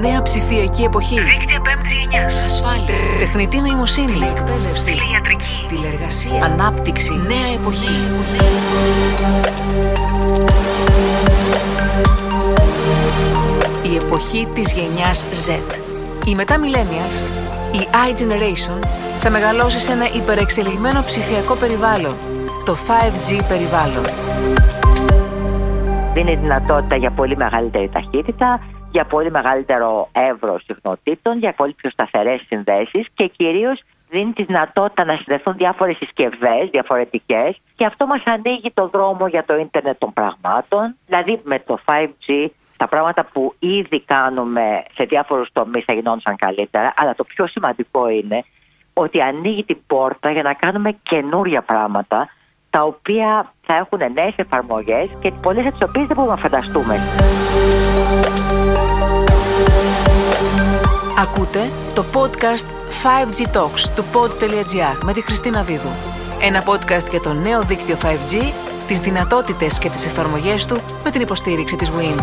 Νέα ψηφιακή εποχή. Δίκτυα πέμπτης γενιάς. Ασφάλεια. Τεχνητή νοημοσύνη. Εκπαίδευση. Τηλιατρική. Τηλεργασία. Ανάπτυξη. Νέα εποχή. Η εποχή της γενιάς Z. Οι μετά millennials, η iGeneration, θα μεγαλώσει σε ένα υπερεξελιγμένο ψηφιακό περιβάλλον, το 5G περιβάλλον. Δίνει δυνατότητα για πολύ μεγαλύτερη ταχύτητα, για πολύ μεγαλύτερο εύρος συχνοτήτων, για πολύ πιο σταθερές συνδέσεις και κυρίως δίνει τη δυνατότητα να συνδεθούν διάφορες συσκευές διαφορετικές και αυτό μας ανοίγει το δρόμο για το ίντερνετ των πραγμάτων. Δηλαδή με το 5G τα πράγματα που ήδη κάνουμε σε διάφορους τομείς θα γινόντουσαν καλύτερα, αλλά το πιο σημαντικό είναι ότι ανοίγει την πόρτα για να κάνουμε καινούρια πράγματα, τα οποία θα έχουν νέες εφαρμογές και πολλές από τις οποίες δεν μπορούμε να φανταστούμε. Ακούτε το podcast 5G Talks του pod.gr με τη Χριστίνα Βίδου. Ένα podcast για το νέο δίκτυο 5G, τις δυνατότητες και τις εφαρμογές του με την υποστήριξη της WIND.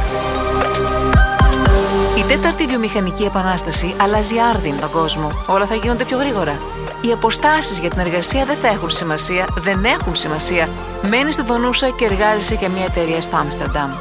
Η τέταρτη βιομηχανική επανάσταση αλλάζει άρδιν τον κόσμο. Όλα θα γίνονται πιο γρήγορα. Οι αποστάσεις για την εργασία δεν θα έχουν σημασία, δεν έχουν σημασία. Μένει στη Δονούσα και εργάζεσαι για μια εταιρεία στο Άμστερνταμ.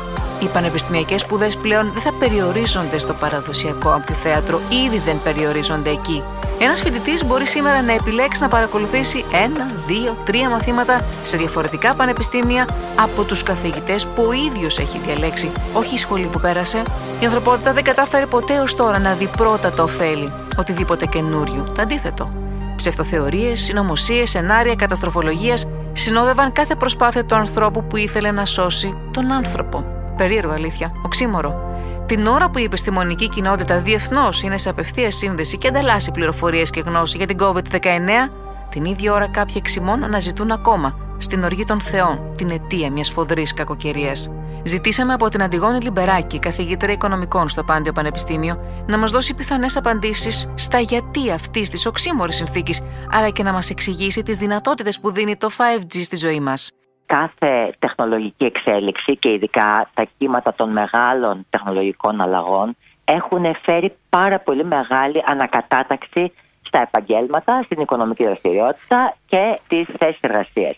Οι πανεπιστημιακές σπουδές πλέον δεν θα περιορίζονται στο παραδοσιακό αμφιθέατρο, ήδη δεν περιορίζονται εκεί. Ένας φοιτητής μπορεί σήμερα να επιλέξει να παρακολουθήσει ένα, δύο, τρία μαθήματα σε διαφορετικά πανεπιστήμια από τους καθηγητές που ο ίδιος έχει διαλέξει, όχι η σχολή που πέρασε. Η ανθρωπότητα δεν κατάφερε ποτέ ως τώρα να δει πρώτα το ωφέλη οτιδήποτε καινούριο. Το αντίθετο. Ψευτοθεωρίες, συνωμοσίες, σενάρια καταστροφολογίας συνόδευαν κάθε προσπάθεια του ανθρώπου που ήθελε να σώσει τον άνθρωπο. Περίεργο αλήθεια, οξύμορο. Την ώρα που η επιστημονική κοινότητα διεθνώς είναι σε απευθείας σύνδεση και ανταλλάσσει πληροφορίες και γνώση για την COVID-19, την ίδια ώρα κάποιοι εξημών αναζητούν ακόμα στην οργή των Θεών την αιτία μιας φοδρής κακοκαιρίας. Ζητήσαμε από την Αντιγόνη Λιμπεράκη, καθηγήτρια οικονομικών στο Πάντιο Πανεπιστήμιο, να μας δώσει πιθανές απαντήσεις στα γιατί αυτής της οξύμορης συνθήκης, αλλά και να μας εξηγήσει τις δυνατότητες που δίνει το 5G στη ζωή μας κάθε τεχνολογική εξέλιξη και ειδικά τα κύματα των μεγάλων τεχνολογικών αλλαγών έχουν φέρει πάρα πολύ μεγάλη ανακατάταξη στα επαγγέλματα, στην οικονομική δραστηριότητα και τις θέσεις εργασίας.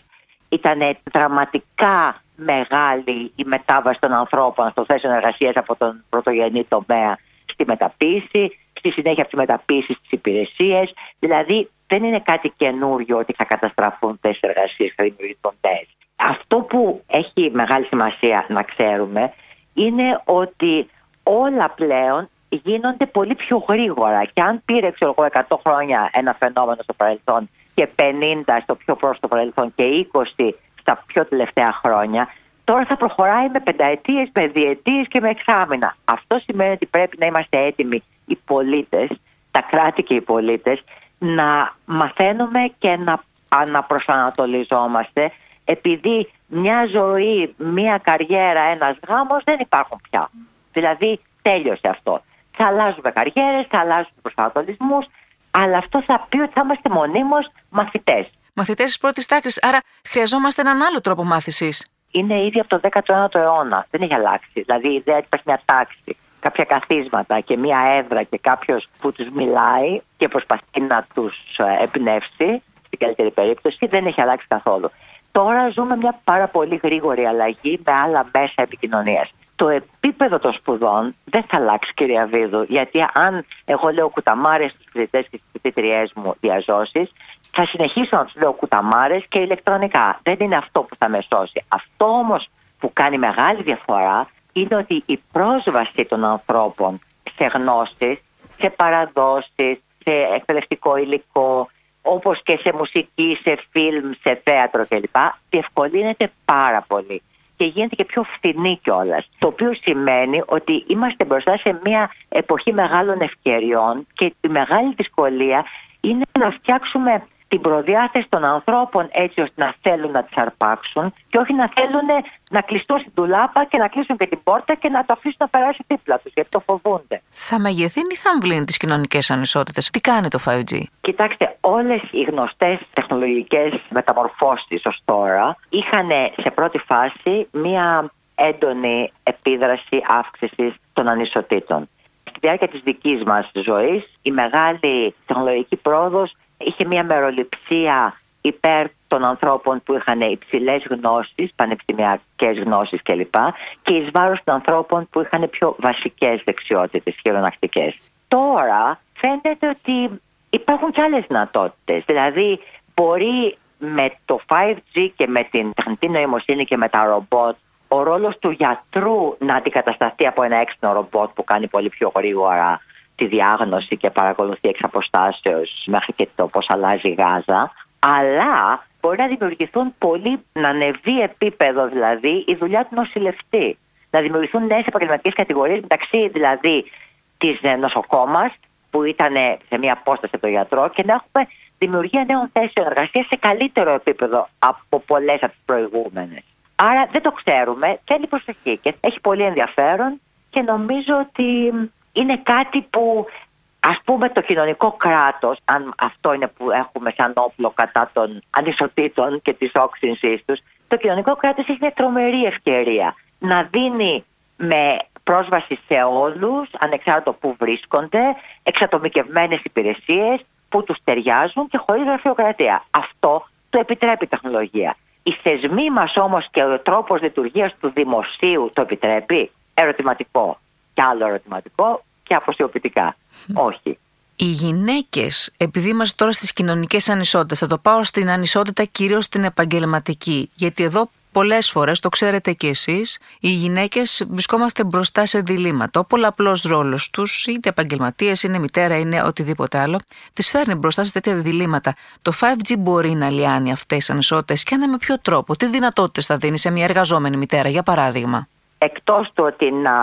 Ήταν δραματικά μεγάλη η μετάβαση των ανθρώπων στο θέσεων εργασίας από τον πρωτογενή τομέα στη μεταποίηση, στη συνέχεια από τη μεταποίηση στις υπηρεσίες. Δηλαδή δεν είναι κάτι καινούριο ότι θα καταστραφούν θέσει εργασίας και θα δημιουργηθούν θέσει. Αυτό που έχει μεγάλη σημασία να ξέρουμε είναι ότι όλα πλέον γίνονται πολύ πιο γρήγορα και αν πήρε ξέρω, 100 χρόνια ένα φαινόμενο στο παρελθόν και 50 στο πιο πρόσφατο παρελθόν και 20 στα πιο τελευταία χρόνια τώρα θα προχωράει με πενταετίες, με διετίες και με εξάμεινα. Αυτό σημαίνει ότι πρέπει να είμαστε έτοιμοι οι πολίτες, τα κράτη και οι πολίτες να μαθαίνουμε και να αναπροσανατολιζόμαστε επειδή μια ζωή, μια καριέρα, ένας γάμος δεν υπάρχουν πια. Δηλαδή τέλειωσε αυτό. Θα αλλάζουμε καριέρες, θα αλλάζουμε προσανατολισμούς, αλλά αυτό θα πει ότι θα είμαστε μονίμως μαθητές. Μαθητές της πρώτης τάξη, άρα χρειαζόμαστε έναν άλλο τρόπο μάθησης. Είναι ήδη από το 19ο αιώνα. Δεν έχει αλλάξει. Δηλαδή η ιδέα ότι υπάρχει μια τάξη, κάποια καθίσματα και μια έδρα και κάποιος που τους μιλάει και προσπαθεί να τους ε, εμπνεύσει, στην καλύτερη περίπτωση, δεν έχει αλλάξει καθόλου. Τώρα ζούμε μια πάρα πολύ γρήγορη αλλαγή με άλλα μέσα επικοινωνίας. Το επίπεδο των σπουδών δεν θα αλλάξει, κυρία Βίδου, γιατί αν εγώ λέω κουταμάρες στους φοιτητές και στις φοιτήτριέ μου διαζώσεις, θα συνεχίσω να τους λέω κουταμάρες και ηλεκτρονικά. Δεν είναι αυτό που θα με σώσει. Αυτό όμως που κάνει μεγάλη διαφορά είναι ότι η πρόσβαση των ανθρώπων σε γνώσεις, σε παραδόσεις, σε εκπαιδευτικό υλικό, όπως και σε μουσική, σε φιλμ, σε θέατρο κλπ. διευκολύνεται πάρα πολύ και γίνεται και πιο φθηνή κιόλας. Το οποίο σημαίνει ότι είμαστε μπροστά σε μια εποχή μεγάλων ευκαιριών και η μεγάλη δυσκολία είναι να φτιάξουμε την προδιάθεση των ανθρώπων έτσι ώστε να θέλουν να τις αρπάξουν και όχι να θέλουν να κλειστούν στην τουλάπα και να κλείσουν και την πόρτα και να το αφήσουν να περάσει δίπλα τους γιατί το φοβούνται. Θα μεγεθύνει ή θα αμβλύνει τις κοινωνικές ανισότητες; Τι κάνει το 5G. Κοιτάξτε, όλες οι γνωστές τεχνολογικές μεταμορφώσεις ως τώρα είχαν σε πρώτη φάση μία έντονη επίδραση αύξησης των ανισοτήτων στη διάρκεια της δικής μας ζωής η μεγάλη τεχνολογική πρόοδος είχε μια μεροληψία υπέρ των ανθρώπων που είχαν υψηλές γνώσεις, πανεπιστημιακές γνώσεις κλπ. και εις βάρος των ανθρώπων που είχαν πιο βασικές δεξιότητες χειρονακτικές. Τώρα φαίνεται ότι υπάρχουν και άλλες δυνατότητες. Δηλαδή, μπορεί με το 5G και με την τεχνητή νοημοσύνη και με τα ρομπότ ο ρόλος του γιατρού να αντικατασταθεί από ένα έξυπνο ρομπότ που κάνει πολύ πιο γρήγορα τη διάγνωση και παρακολουθεί εξ αποστάσεως μέχρι και το πώς αλλάζει η γάζα αλλά μπορεί να δημιουργηθούν πολύ, να ανεβεί επίπεδο δηλαδή η δουλειά του νοσηλευτή. Να δημιουργηθούν νέες επαγγελματικές κατηγορίες μεταξύ δηλαδή της νοσοκόμας που ήταν σε μια απόσταση από τον γιατρό και να έχουμε δημιουργία νέων θέσεων εργασίας σε καλύτερο επίπεδο από πολλές από τις προηγούμενες. Άρα δεν το ξέρουμε, θέλει προσοχή και έχει πολύ ενδιαφέρον και νομίζω ότι είναι κάτι που ας πούμε το κοινωνικό κράτος, αν αυτό είναι που έχουμε σαν όπλο κατά των ανισοτήτων και της όξυνσής τους, το κοινωνικό κράτος έχει μια τρομερή ευκαιρία να δίνει με πρόσβαση σε όλους, ανεξάρτητο που βρίσκονται, εξατομικευμένες υπηρεσίες που τους ταιριάζουν και χωρίς γραφειοκρατία. Αυτό το επιτρέπει η τεχνολογία. Οι θεσμοί μας όμως και ο τρόπος λειτουργίας του δημοσίου το επιτρέπει. Ερωτηματικό. Και άλλο ερωτηματικό και αποσιοποιητικά. Όχι. Οι γυναίκες, επειδή είμαστε τώρα στις κοινωνικές ανισότητες, θα το πάω στην ανισότητα κυρίως στην επαγγελματική. Γιατί εδώ πολλές φορές, το ξέρετε κι εσείς, οι γυναίκες βρισκόμαστε μπροστά σε διλήμματα. Ο πολλαπλός ρόλος τους, είτε επαγγελματίε, είναι μητέρα, είναι οτιδήποτε άλλο, τις φέρνει μπροστά σε τέτοια διλήμματα. Το 5G μπορεί να λιάνει αυτές τις ανισότητες και αν με ποιο τρόπο, τι δυνατότητες θα δίνει σε μια εργαζόμενη μητέρα, για παράδειγμα; Εκτός του ότι να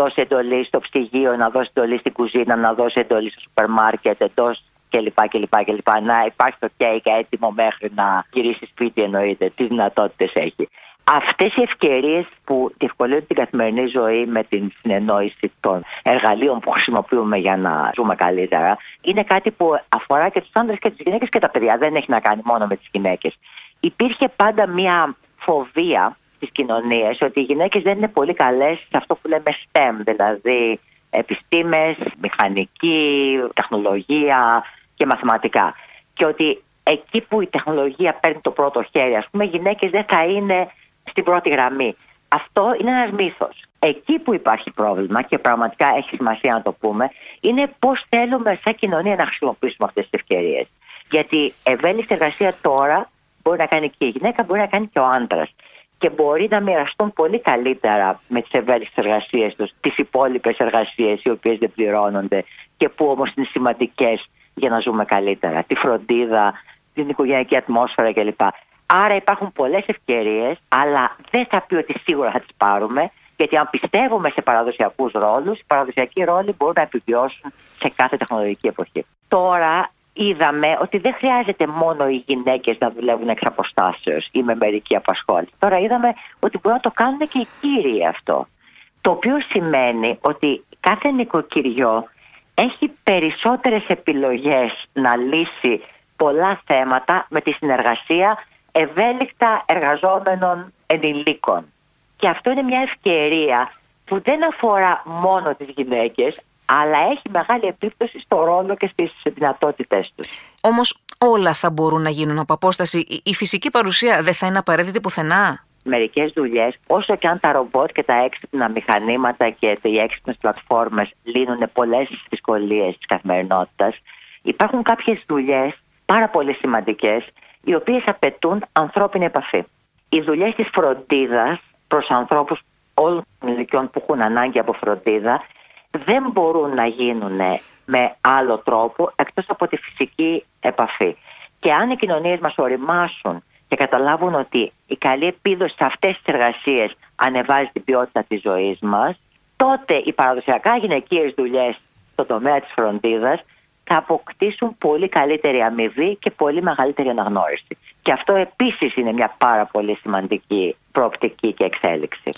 δώσει εντολή στο ψυγείο, να δώσει εντολή στην κουζίνα, να δώσει εντολή στο σούπερ μάρκετ, εντός κλπ. κλπ, κλπ. Να υπάρχει το κέικ έτοιμο μέχρι να γυρίσει σπίτι, εννοείται. Τι δυνατότητες έχει. Αυτές οι ευκαιρίες που διευκολύνουν την καθημερινή ζωή με την συνεννόηση των εργαλείων που χρησιμοποιούμε για να ζούμε καλύτερα, είναι κάτι που αφορά και τους άντρε και τις γυναίκες και τα παιδιά. Δεν έχει να κάνει μόνο με τις γυναίκες. Υπήρχε πάντα μια φοβία στι κοινωνίε ότι οι γυναίκες δεν είναι πολύ καλές σε αυτό που λέμε STEM, δηλαδή επιστήμες, μηχανική, τεχνολογία και μαθηματικά. Και ότι εκεί που η τεχνολογία παίρνει το πρώτο χέρι, ας πούμε, οι γυναίκες δεν θα είναι στην πρώτη γραμμή. Αυτό είναι ένας μύθος. Εκεί που υπάρχει πρόβλημα και πραγματικά έχει σημασία να το πούμε, είναι πώς θέλουμε σαν κοινωνία να χρησιμοποιήσουμε αυτές τις ευκαιρίες. Γιατί ευέλικτη εργασία τώρα μπορεί να κάνει και η γυναίκα, μπορεί να κάνει και ο άντρας και μπορεί να μοιραστούν πολύ καλύτερα με τις ευέλικτες εργασίες τους τις υπόλοιπες εργασίες οι οποίες δεν πληρώνονται και που όμως είναι σημαντικές για να ζούμε καλύτερα. Τη φροντίδα, την οικογενειακή ατμόσφαιρα κλπ. Άρα υπάρχουν πολλές ευκαιρίες αλλά δεν θα πει ότι σίγουρα θα τις πάρουμε γιατί αν πιστεύουμε σε παραδοσιακούς ρόλους, οι παραδοσιακοί ρόλοι μπορούν να επιβιώσουν σε κάθε τεχνολογική εποχή. Τώρα είδαμε ότι δεν χρειάζεται μόνο οι γυναίκες να δουλεύουν εξ αποστάσεως ή με μερική απασχόληση. Τώρα είδαμε ότι μπορούν να το κάνουν και οι κύριοι αυτό. Το οποίο σημαίνει ότι κάθε νοικοκυριό έχει περισσότερες επιλογές να λύσει πολλά θέματα με τη συνεργασία ευέλικτα εργαζόμενων ενηλίκων. Και αυτό είναι μια ευκαιρία που δεν αφορά μόνο τις γυναίκες αλλά έχει μεγάλη επίπτωση στο ρόλο και στις δυνατότητές τους. Όμως όλα θα μπορούν να γίνουν από απόσταση. Η φυσική παρουσία δεν θα είναι απαραίτητη πουθενά. Μερικές δουλειές, όσο και αν τα ρομπότ και τα έξυπνα μηχανήματα και οι έξυπνες πλατφόρμες λύνουν πολλές δυσκολίες της καθημερινότητας, υπάρχουν κάποιες δουλειές πάρα πολύ σημαντικές, οι οποίες απαιτούν ανθρώπινη επαφή. Οι δουλειές της φροντίδας προς ανθρώπους όλων των ηλικιών που έχουν ανάγκη από φροντίδα δεν μπορούν να γίνουν με άλλο τρόπο εκτός από τη φυσική επαφή. Και αν οι κοινωνίες μας οριμάσουν και καταλάβουν ότι η καλή επίδοση σε αυτές τις εργασίες ανεβάζει την ποιότητα της ζωής μας, τότε οι παραδοσιακά γυναικείες δουλειές στον τομέα της φροντίδας θα αποκτήσουν πολύ καλύτερη αμοιβή και πολύ μεγαλύτερη αναγνώριση. Και αυτό επίσης είναι μια πάρα πολύ σημαντική προοπτική και εξέλιξη.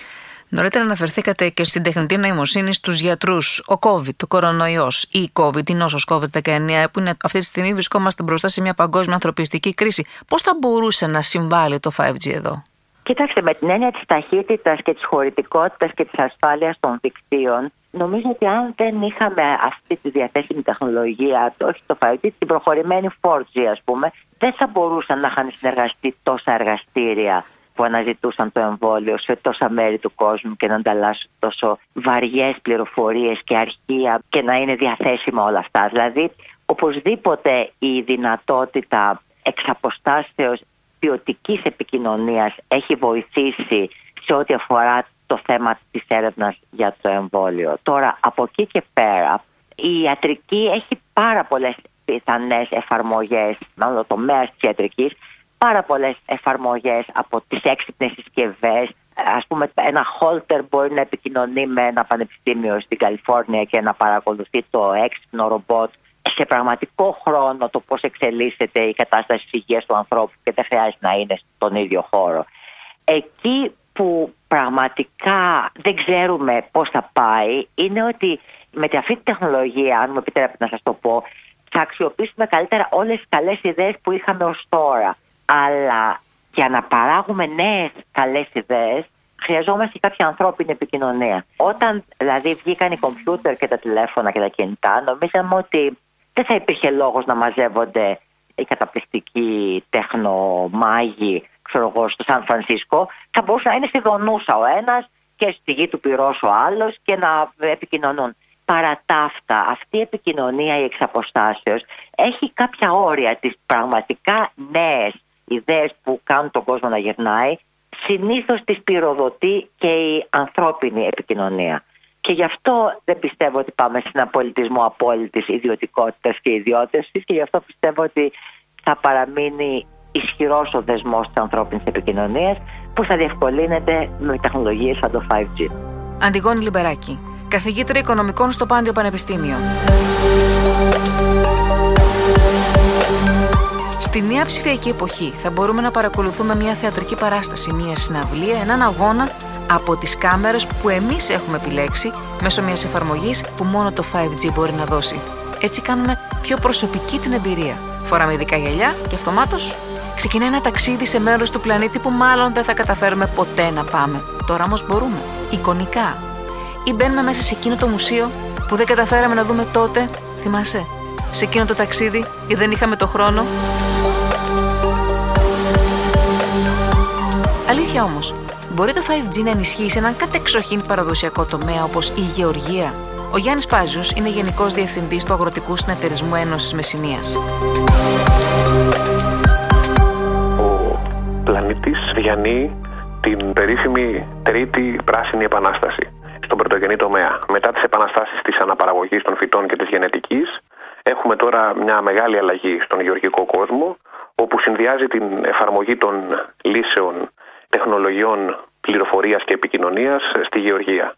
Νωρίτερα αναφερθήκατε και στην τεχνητή νοημοσύνη στους γιατρούς. Ο COVID, το κορονοϊός ή η COVID, η νόσος COVID-19, που είναι αυτή τη στιγμή βρισκόμαστε μπροστά σε μια παγκόσμια ανθρωπιστική κρίση. Πώς θα μπορούσε να συμβάλλει το 5G εδώ; Κοιτάξτε, με την έννοια της ταχύτητας και της χωρητικότητας και της ασφάλειας των δικτύων, Νομίζω ότι αν δεν είχαμε αυτή τη διαθέσιμη τεχνολογία, όχι το 5G, την προχωρημένη 4G ας πούμε, δεν θα μπορούσαν να είχαν συνεργαστεί τόσα εργαστήρια που αναζητούσαν το εμβόλιο σε τόσα μέρη του κόσμου και να ανταλλάσσουν τόσο βαριές πληροφορίες και αρχεία και να είναι διαθέσιμα όλα αυτά. Δηλαδή, οπωσδήποτε η δυνατότητα εξ αποστάσεως ποιοτικής επικοινωνίας έχει βοηθήσει σε ό,τι αφορά το θέμα της έρευνας για το εμβόλιο. Τώρα, από εκεί και πέρα, η ιατρική έχει πάρα πολλές πιθανές εφαρμογές, μάλλον το τομέας της ιατρικής, πάρα πολλές εφαρμογές από τις έξυπνες συσκευές. Ας πούμε ένα holter μπορεί να επικοινωνεί με ένα πανεπιστήμιο στην Καλιφόρνια και να παρακολουθεί το έξυπνο ρομπότ σε πραγματικό χρόνο το πώς εξελίσσεται η κατάσταση της υγείας του ανθρώπου και δεν χρειάζεται να είναι στον ίδιο χώρο. Εκεί που πραγματικά δεν ξέρουμε πώς θα πάει είναι ότι με αυτή τη τεχνολογία, αν μου επιτρέπετε να σας το πω, θα αξιοποιήσουμε καλύτερα όλες τις καλές ιδέες που είχαμε ως τώρα. Αλλά για να παράγουμε νέες καλές ιδέες χρειαζόμαστε κάποια ανθρώπινη επικοινωνία. Όταν δηλαδή βγήκαν οι κομπιούτερ και τα τηλέφωνα και τα κινητά, νομίζαμε ότι δεν θα υπήρχε λόγος να μαζεύονται οι καταπληκτικοί τεχνομάγοι ξέρω εγώ, στο Σαν Φρανσίσκο, θα μπορούσε να είναι στη Δονούσα ο ένας και στη γη του πυρός ο άλλος και να επικοινωνούν. Παρά τα αυτά, αυτή η επικοινωνία η εξαποστάσεω έχει κάποια όρια. Τι πραγματικά νέες ιδέες που κάνουν τον κόσμο να γυρνάει, συνήθως τις πυροδοτεί και η ανθρώπινη επικοινωνία. Και γι' αυτό δεν πιστεύω ότι πάμε σε ένα πολιτισμό απόλυτης ιδιωτικότητας και ιδιώτευσης και γι' αυτό πιστεύω ότι θα παραμείνει ισχυρός ο δεσμός της ανθρώπινης επικοινωνίας που θα διευκολύνεται με τεχνολογίες σαν το 5G. Αντιγόνη Λιμπεράκη, καθηγήτρια οικονομικών στο Πάντιο Πανεπιστήμιο. Στη νέα ψηφιακή εποχή θα μπορούμε να παρακολουθούμε μια θεατρική παράσταση, μια συναυλία, έναν αγώνα από τις κάμερες που εμείς έχουμε επιλέξει μέσω μιας εφαρμογής που μόνο το 5G μπορεί να δώσει. Έτσι κάνουμε πιο προσωπική την εμπειρία. Φοράμε ειδικά γυαλιά και αυτομάτως ξεκινάει ένα ταξίδι σε μέρος του πλανήτη που μάλλον δεν θα καταφέρουμε ποτέ να πάμε. Τώρα όμως μπορούμε. Εικονικά. Ή μπαίνουμε μέσα σε εκείνο το μουσείο που δεν καταφέραμε να δούμε τότε. Θυμάσαι; Σε εκείνο το ταξίδι ή δεν είχαμε το χρόνο; Αλήθεια όμως, μπορεί το 5G να ενισχύσει έναν κατεξοχήν παραδοσιακό τομέα όπως η γεωργία. Ο Γιάννης Πάζιος είναι Γενικός Διευθυντής του Αγροτικού Συνεταιρισμού Ένωσης Μεσσηνίας πλανήτης διανύει την περίφημη τρίτη πράσινη επανάσταση στον πρωτογενή τομέα. Μετά τις επαναστάσεις της αναπαραγωγής των φυτών και της γενετικής έχουμε τώρα μια μεγάλη αλλαγή στον γεωργικό κόσμο όπου συνδυάζει την εφαρμογή των λύσεων τεχνολογιών πληροφορίας και επικοινωνίας στη γεωργία.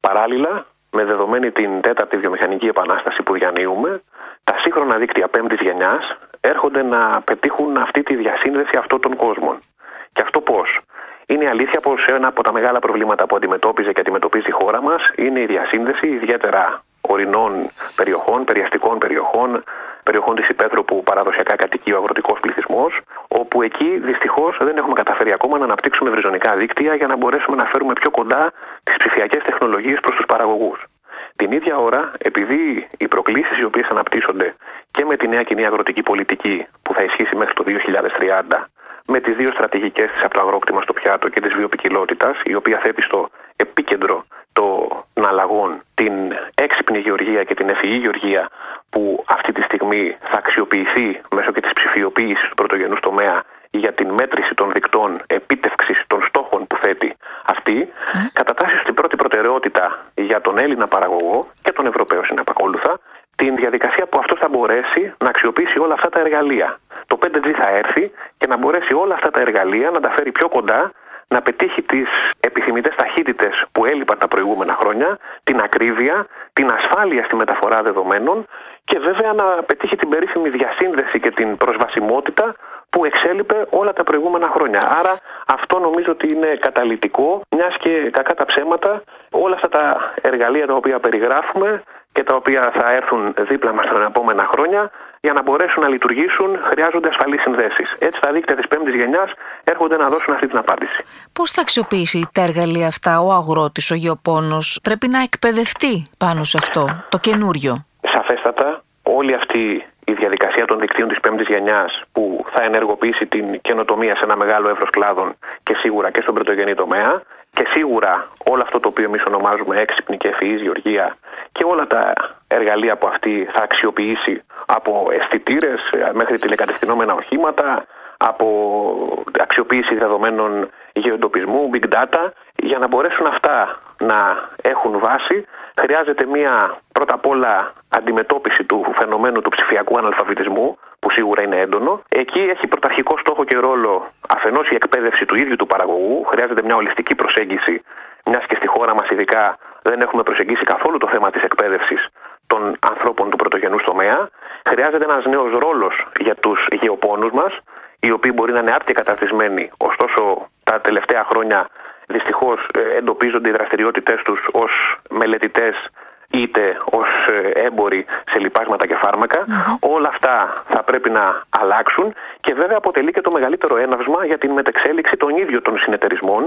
Παράλληλα, με δεδομένη την τέταρτη βιομηχανική επανάσταση που διανύουμε, τα σύγχρονα δίκτυα πέμπτης γενιάς έρχονται να πετύχουν αυτή τη διασύνδεση αυτών των κόσμων. Και αυτό πώς; Είναι αλήθεια πως ένα από τα μεγάλα προβλήματα που αντιμετώπιζε και αντιμετωπίζει η χώρα μας είναι η διασύνδεση ιδιαίτερα ορεινών περιοχών, περιαστικών περιοχών, περιοχών της υπαίθρου που παραδοσιακά κατοικεί ο αγροτικός πληθυσμός, όπου εκεί δυστυχώς δεν έχουμε καταφέρει ακόμα να αναπτύξουμε βριζονικά δίκτυα για να μπορέσουμε να φέρουμε πιο κοντά τις ψηφιακές τεχνολογίες προς τους παραγωγούς. Την ίδια ώρα, επειδή οι προκλήσεις οι οποίες αναπτύσσονται και με τη νέα κοινή αγροτική πολιτική που θα ισχύσει μέχρι το 2030, με τις δύο στρατηγικές της από το αγρόκτημα στο πιάτο και της βιοπικιλότητας, η οποία θέτει στο επίκεντρο των αλλαγών την έξυπνη γεωργία και την ευφυή γεωργία, που αυτή τη στιγμή θα αξιοποιηθεί μέσω και της ψηφιοποίησης του πρωτογενούς τομέα για την μέτρηση των δικτών επίτευξης των στόχων που θέτει αυτή, mm. κατατάσσει στην πρώτη προτεραιότητα για τον Έλληνα παραγωγό και τον Ευρωπαίο συνεπακόλουθα την διαδικασία που αυτό θα μπορέσει να αξιοποιήσει όλα αυτά τα εργαλεία. Το 5G θα έρθει και να μπορέσει όλα αυτά τα εργαλεία να τα φέρει πιο κοντά, να πετύχει τις επιθυμητές ταχύτητες που έλειπαν τα προηγούμενα χρόνια, την ακρίβεια, την ασφάλεια στη μεταφορά δεδομένων και βέβαια να πετύχει την περίφημη διασύνδεση και την προσβασιμότητα που εξέλιπε όλα τα προηγούμενα χρόνια. Άρα αυτό νομίζω ότι είναι καταλητικό, μιας και κακά τα ψέματα, όλα αυτά τα εργαλεία τα οποία περιγράφουμε και τα οποία θα έρθουν δίπλα μας τα επόμενα χρόνια, για να μπορέσουν να λειτουργήσουν, χρειάζονται ασφαλείς συνδέσεις. Έτσι, τα δίκτυα της πέμπτης γενιάς έρχονται να δώσουν αυτή την απάντηση. Πώς θα αξιοποιήσει τα εργαλεία αυτά ο αγρότης, ο γεωπόνος, πρέπει να εκπαιδευτεί πάνω σε αυτό, το καινούριο. Σαφέστατα, όλη αυτή η διαδικασία των δικτύων της πέμπτης γενιάς που θα ενεργοποιήσει την καινοτομία σε ένα μεγάλο εύρος κλάδων και σίγουρα και στον πρωτογενή τομέα και σίγουρα όλο αυτό το οποίο εμείς ονομάζουμε έξυπνη και ευφυής γεωργία και όλα τα εργαλεία που αυτή θα αξιοποιήσει από αισθητήρες μέχρι τηλεκατευθυνόμενα οχήματα, από αξιοποίηση δεδομένων γεωντοπισμού, big data, για να μπορέσουν αυτά να έχουν βάση, χρειάζεται μία πρώτα απ' όλα αντιμετώπιση του φαινομένου του ψηφιακού αναλφαβητισμού, που σίγουρα είναι έντονο. Εκεί έχει πρωταρχικό στόχο και ρόλο αφενός η εκπαίδευση του ίδιου του παραγωγού. Χρειάζεται μια ολιστική προσέγγιση, μιας και στη χώρα μας ειδικά δεν έχουμε προσεγγίσει καθόλου το θέμα της εκπαίδευσης των ανθρώπων του πρωτογενούς τομέα. Χρειάζεται ένας νέος ρόλος για τους γεωπόνους μας, οι οποίοι μπορεί να είναι άρτια καταρτισμένοι, ωστόσο τα τελευταία χρόνια δυστυχώς ε, εντοπίζονται οι δραστηριότητές τους ως μελετητές είτε ως ε, έμποροι σε λιπάσματα και φαρμακα Όλα αυτά θα πρέπει να αλλάξουν και βέβαια αποτελεί και το μεγαλύτερο έναυσμα για την μετεξέλιξη των ίδιων των συνεταιρισμών.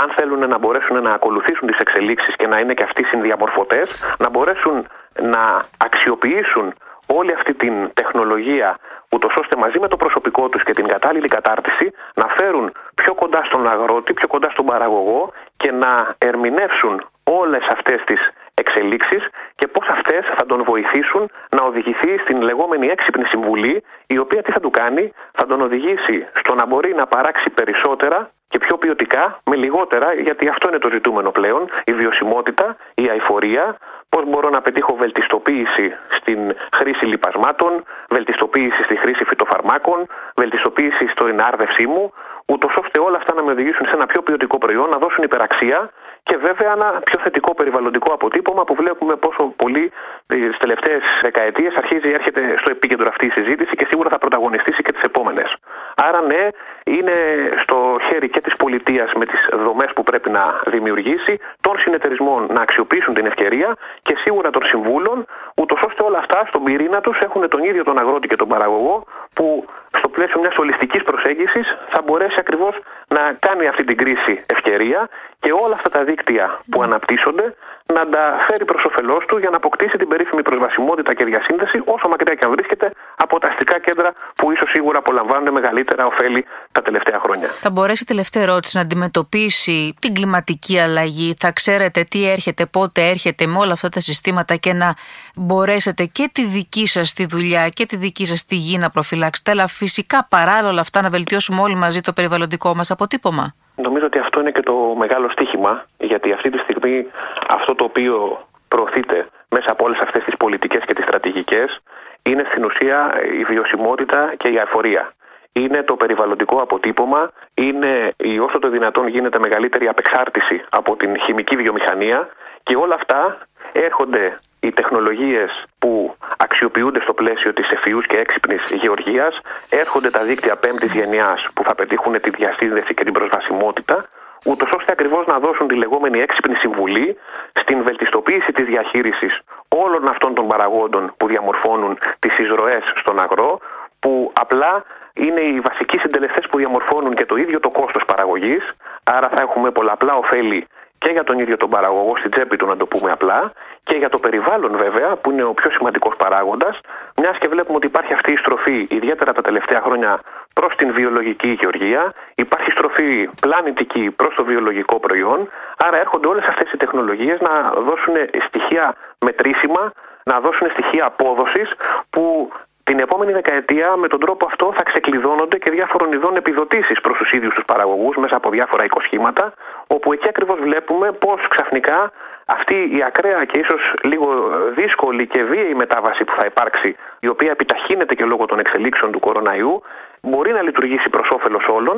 Αν θέλουν να μπορέσουν να ακολουθήσουν τις εξελίξεις και να είναι και αυτοί συνδιαμορφωτές, να μπορέσουν να αξιοποιήσουν όλη αυτή την τεχνολογία ούτως ώστε μαζί με το προσωπικό τους και την κατάλληλη κατάρτιση να φέρουν πιο κοντά στον αγρότη, πιο κοντά στον παραγωγό και να ερμηνεύσουν όλες αυτές τις εξελίξεις και πώς αυτές θα τον βοηθήσουν να οδηγηθεί στην λεγόμενη έξυπνη συμβουλή, η οποία τι θα του κάνει, θα τον οδηγήσει στο να μπορεί να παράξει περισσότερα και πιο ποιοτικά με λιγότερα, γιατί αυτό είναι το ζητούμενο πλέον, η βιωσιμότητα, η αηφορία, πώς μπορώ να πετύχω βελτιστοποίηση στην χρήση λιπασμάτων, βελτιστοποίηση στη χρήση φυτοφαρμάκων, βελτιστοποίηση στην άρδευσή μου, ούτως ώστε όλα αυτά να με οδηγήσουν σε ένα πιο ποιοτικό προϊόν, να δώσουν υπεραξία και βέβαια ένα πιο θετικό περιβαλλοντικό αποτύπωμα που βλέπουμε πόσο πολύ τι τελευταίες δεκαετίες αρχίζει έρχεται στο επίκεντρο αυτή η συζήτηση και σίγουρα θα πρωταγωνιστήσει και τις επόμενες. Άρα, ναι, είναι στο χέρι και της πολιτείας με τις δομές που πρέπει να δημιουργήσει, των συνεταιρισμών να αξιοποιήσουν την ευκαιρία και σίγουρα των συμβούλων, ούτως ώστε όλα αυτά στον πυρήνα τους έχουν τον ίδιο τον αγρότη και τον παραγωγό, που στο πλαίσιο μιας ολιστικής προσέγγισης θα μπορέσει ακριβώς να κάνει αυτή την κρίση ευκαιρία και όλα αυτά τα δίκτυα που αναπτύσσονται να τα φέρει προς όφελός του για να αποκτήσει την περίφημη προσβασιμότητα και διασύνδεση όσο μακριά και αν βρίσκεται από τα αστικά κέντρα που ίσως σίγουρα απολαμβάνουν μεγαλύτερα ωφέλη τα τελευταία χρόνια. Θα μπορέσει τελευταία ερώτηση να αντιμετωπίσει την κλιματική αλλαγή, θα ξέρετε τι έρχεται, πότε έρχεται με όλα αυτά τα συστήματα και να μπορέσετε και τη δική σας τη δουλειά και τη δική σας τη γη να προφυλάξετε, αλλά φυσικά παράλληλα αυτά να βελτιώσουμε όλοι μαζί το περιβαλλοντικό μας αποτύπωμα. Νομίζω ότι αυτό είναι και το μεγάλο στίχημα, γιατί αυτή τη στιγμή αυτό το οποίο προωθείται μέσα από όλες αυτές τις πολιτικές και τις στρατηγικές είναι στην ουσία η βιωσιμότητα και η αφορία. Είναι το περιβαλλοντικό αποτύπωμα, είναι η όσο το δυνατόν γίνεται μεγαλύτερη απεξάρτηση από την χημική βιομηχανία και όλα αυτά έρχονται οι τεχνολογίες που αξιοποιούνται στο πλαίσιο της ευφυούς και έξυπνης γεωργίας, έρχονται τα δίκτυα πέμπτης γενιάς που θα πετύχουν τη διασύνδεση και την προσβασιμότητα, ούτως ώστε ακριβώς να δώσουν τη λεγόμενη έξυπνη συμβουλή στην βελτιστοποίηση της διαχείρισης όλων αυτών των παραγόντων που διαμορφώνουν τις εισρωές στον αγρό, που απλά είναι οι βασικοί συντελεστές που διαμορφώνουν και το ίδιο το κόστος παραγωγής. Άρα θα έχουμε πολλαπλά ωφέλη και για τον ίδιο τον παραγωγό στην τσέπη του, να το πούμε απλά, και για το περιβάλλον βέβαια, που είναι ο πιο σημαντικός παράγοντας, μιας και βλέπουμε ότι υπάρχει αυτή η στροφή, ιδιαίτερα τα τελευταία χρόνια, προς την βιολογική γεωργία, υπάρχει στροφή πλανητική προς το βιολογικό προϊόν, άρα έρχονται όλες αυτές οι τεχνολογίες να δώσουν στοιχεία μετρήσιμα, να δώσουν στοιχεία απόδοσης που την επόμενη δεκαετία με τον τρόπο αυτό θα ξεκλειδώνονται και διάφορων ειδών επιδοτήσεις προς τους ίδιους τους παραγωγούς μέσα από διάφορα οικοσχήματα, όπου εκεί ακριβώς βλέπουμε πώς ξαφνικά αυτή η ακραία και ίσως λίγο δύσκολη και βίαιη μετάβαση που θα υπάρξει, η οποία επιταχύνεται και λόγω των εξελίξεων του κοροναϊού, μπορεί να λειτουργήσει προς όφελος όλων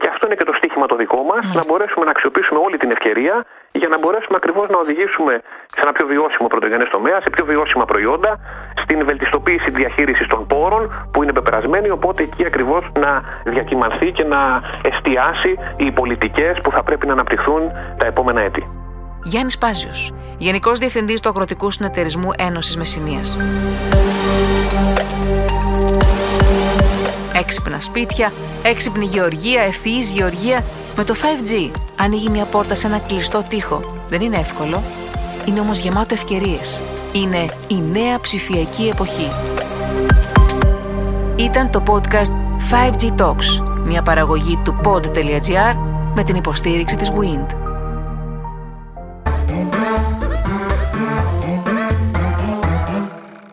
και αυτό είναι και το στίχημα το δικό μας, να μπορέσουμε να αξιοποιήσουμε όλη την ευκαιρία για να μπορέσουμε ακριβώς να οδηγήσουμε σε ένα πιο βιώσιμο πρωτογενές τομέα, σε πιο βιώσιμα προϊόντα, στην βελτιστοποίηση διαχείρισης των πόρων που είναι πεπερασμένη. Οπότε εκεί ακριβώς να διακυμανθεί και να εστιάσει οι πολιτικές που θα πρέπει να αναπτυχθούν τα επόμενα έτη. Γιάννης Πάζιος, Γενικός Διευθυντής του Αγροτικού Συνεταιρισμού Ένωσης Μεσσηνίας. Έξυπνα σπίτια, έξυπνη γεωργία, ευφυής γεωργία. Με το 5G ανοίγει μια πόρτα σε ένα κλειστό τοίχο. Δεν είναι εύκολο. Είναι όμως γεμάτο ευκαιρίες. Είναι η νέα ψηφιακή εποχή. Ήταν το podcast 5G Talks, μια παραγωγή του pod.gr με την υποστήριξη της WIND.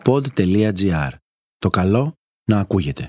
pod.gr. Το καλό να ακούγεται.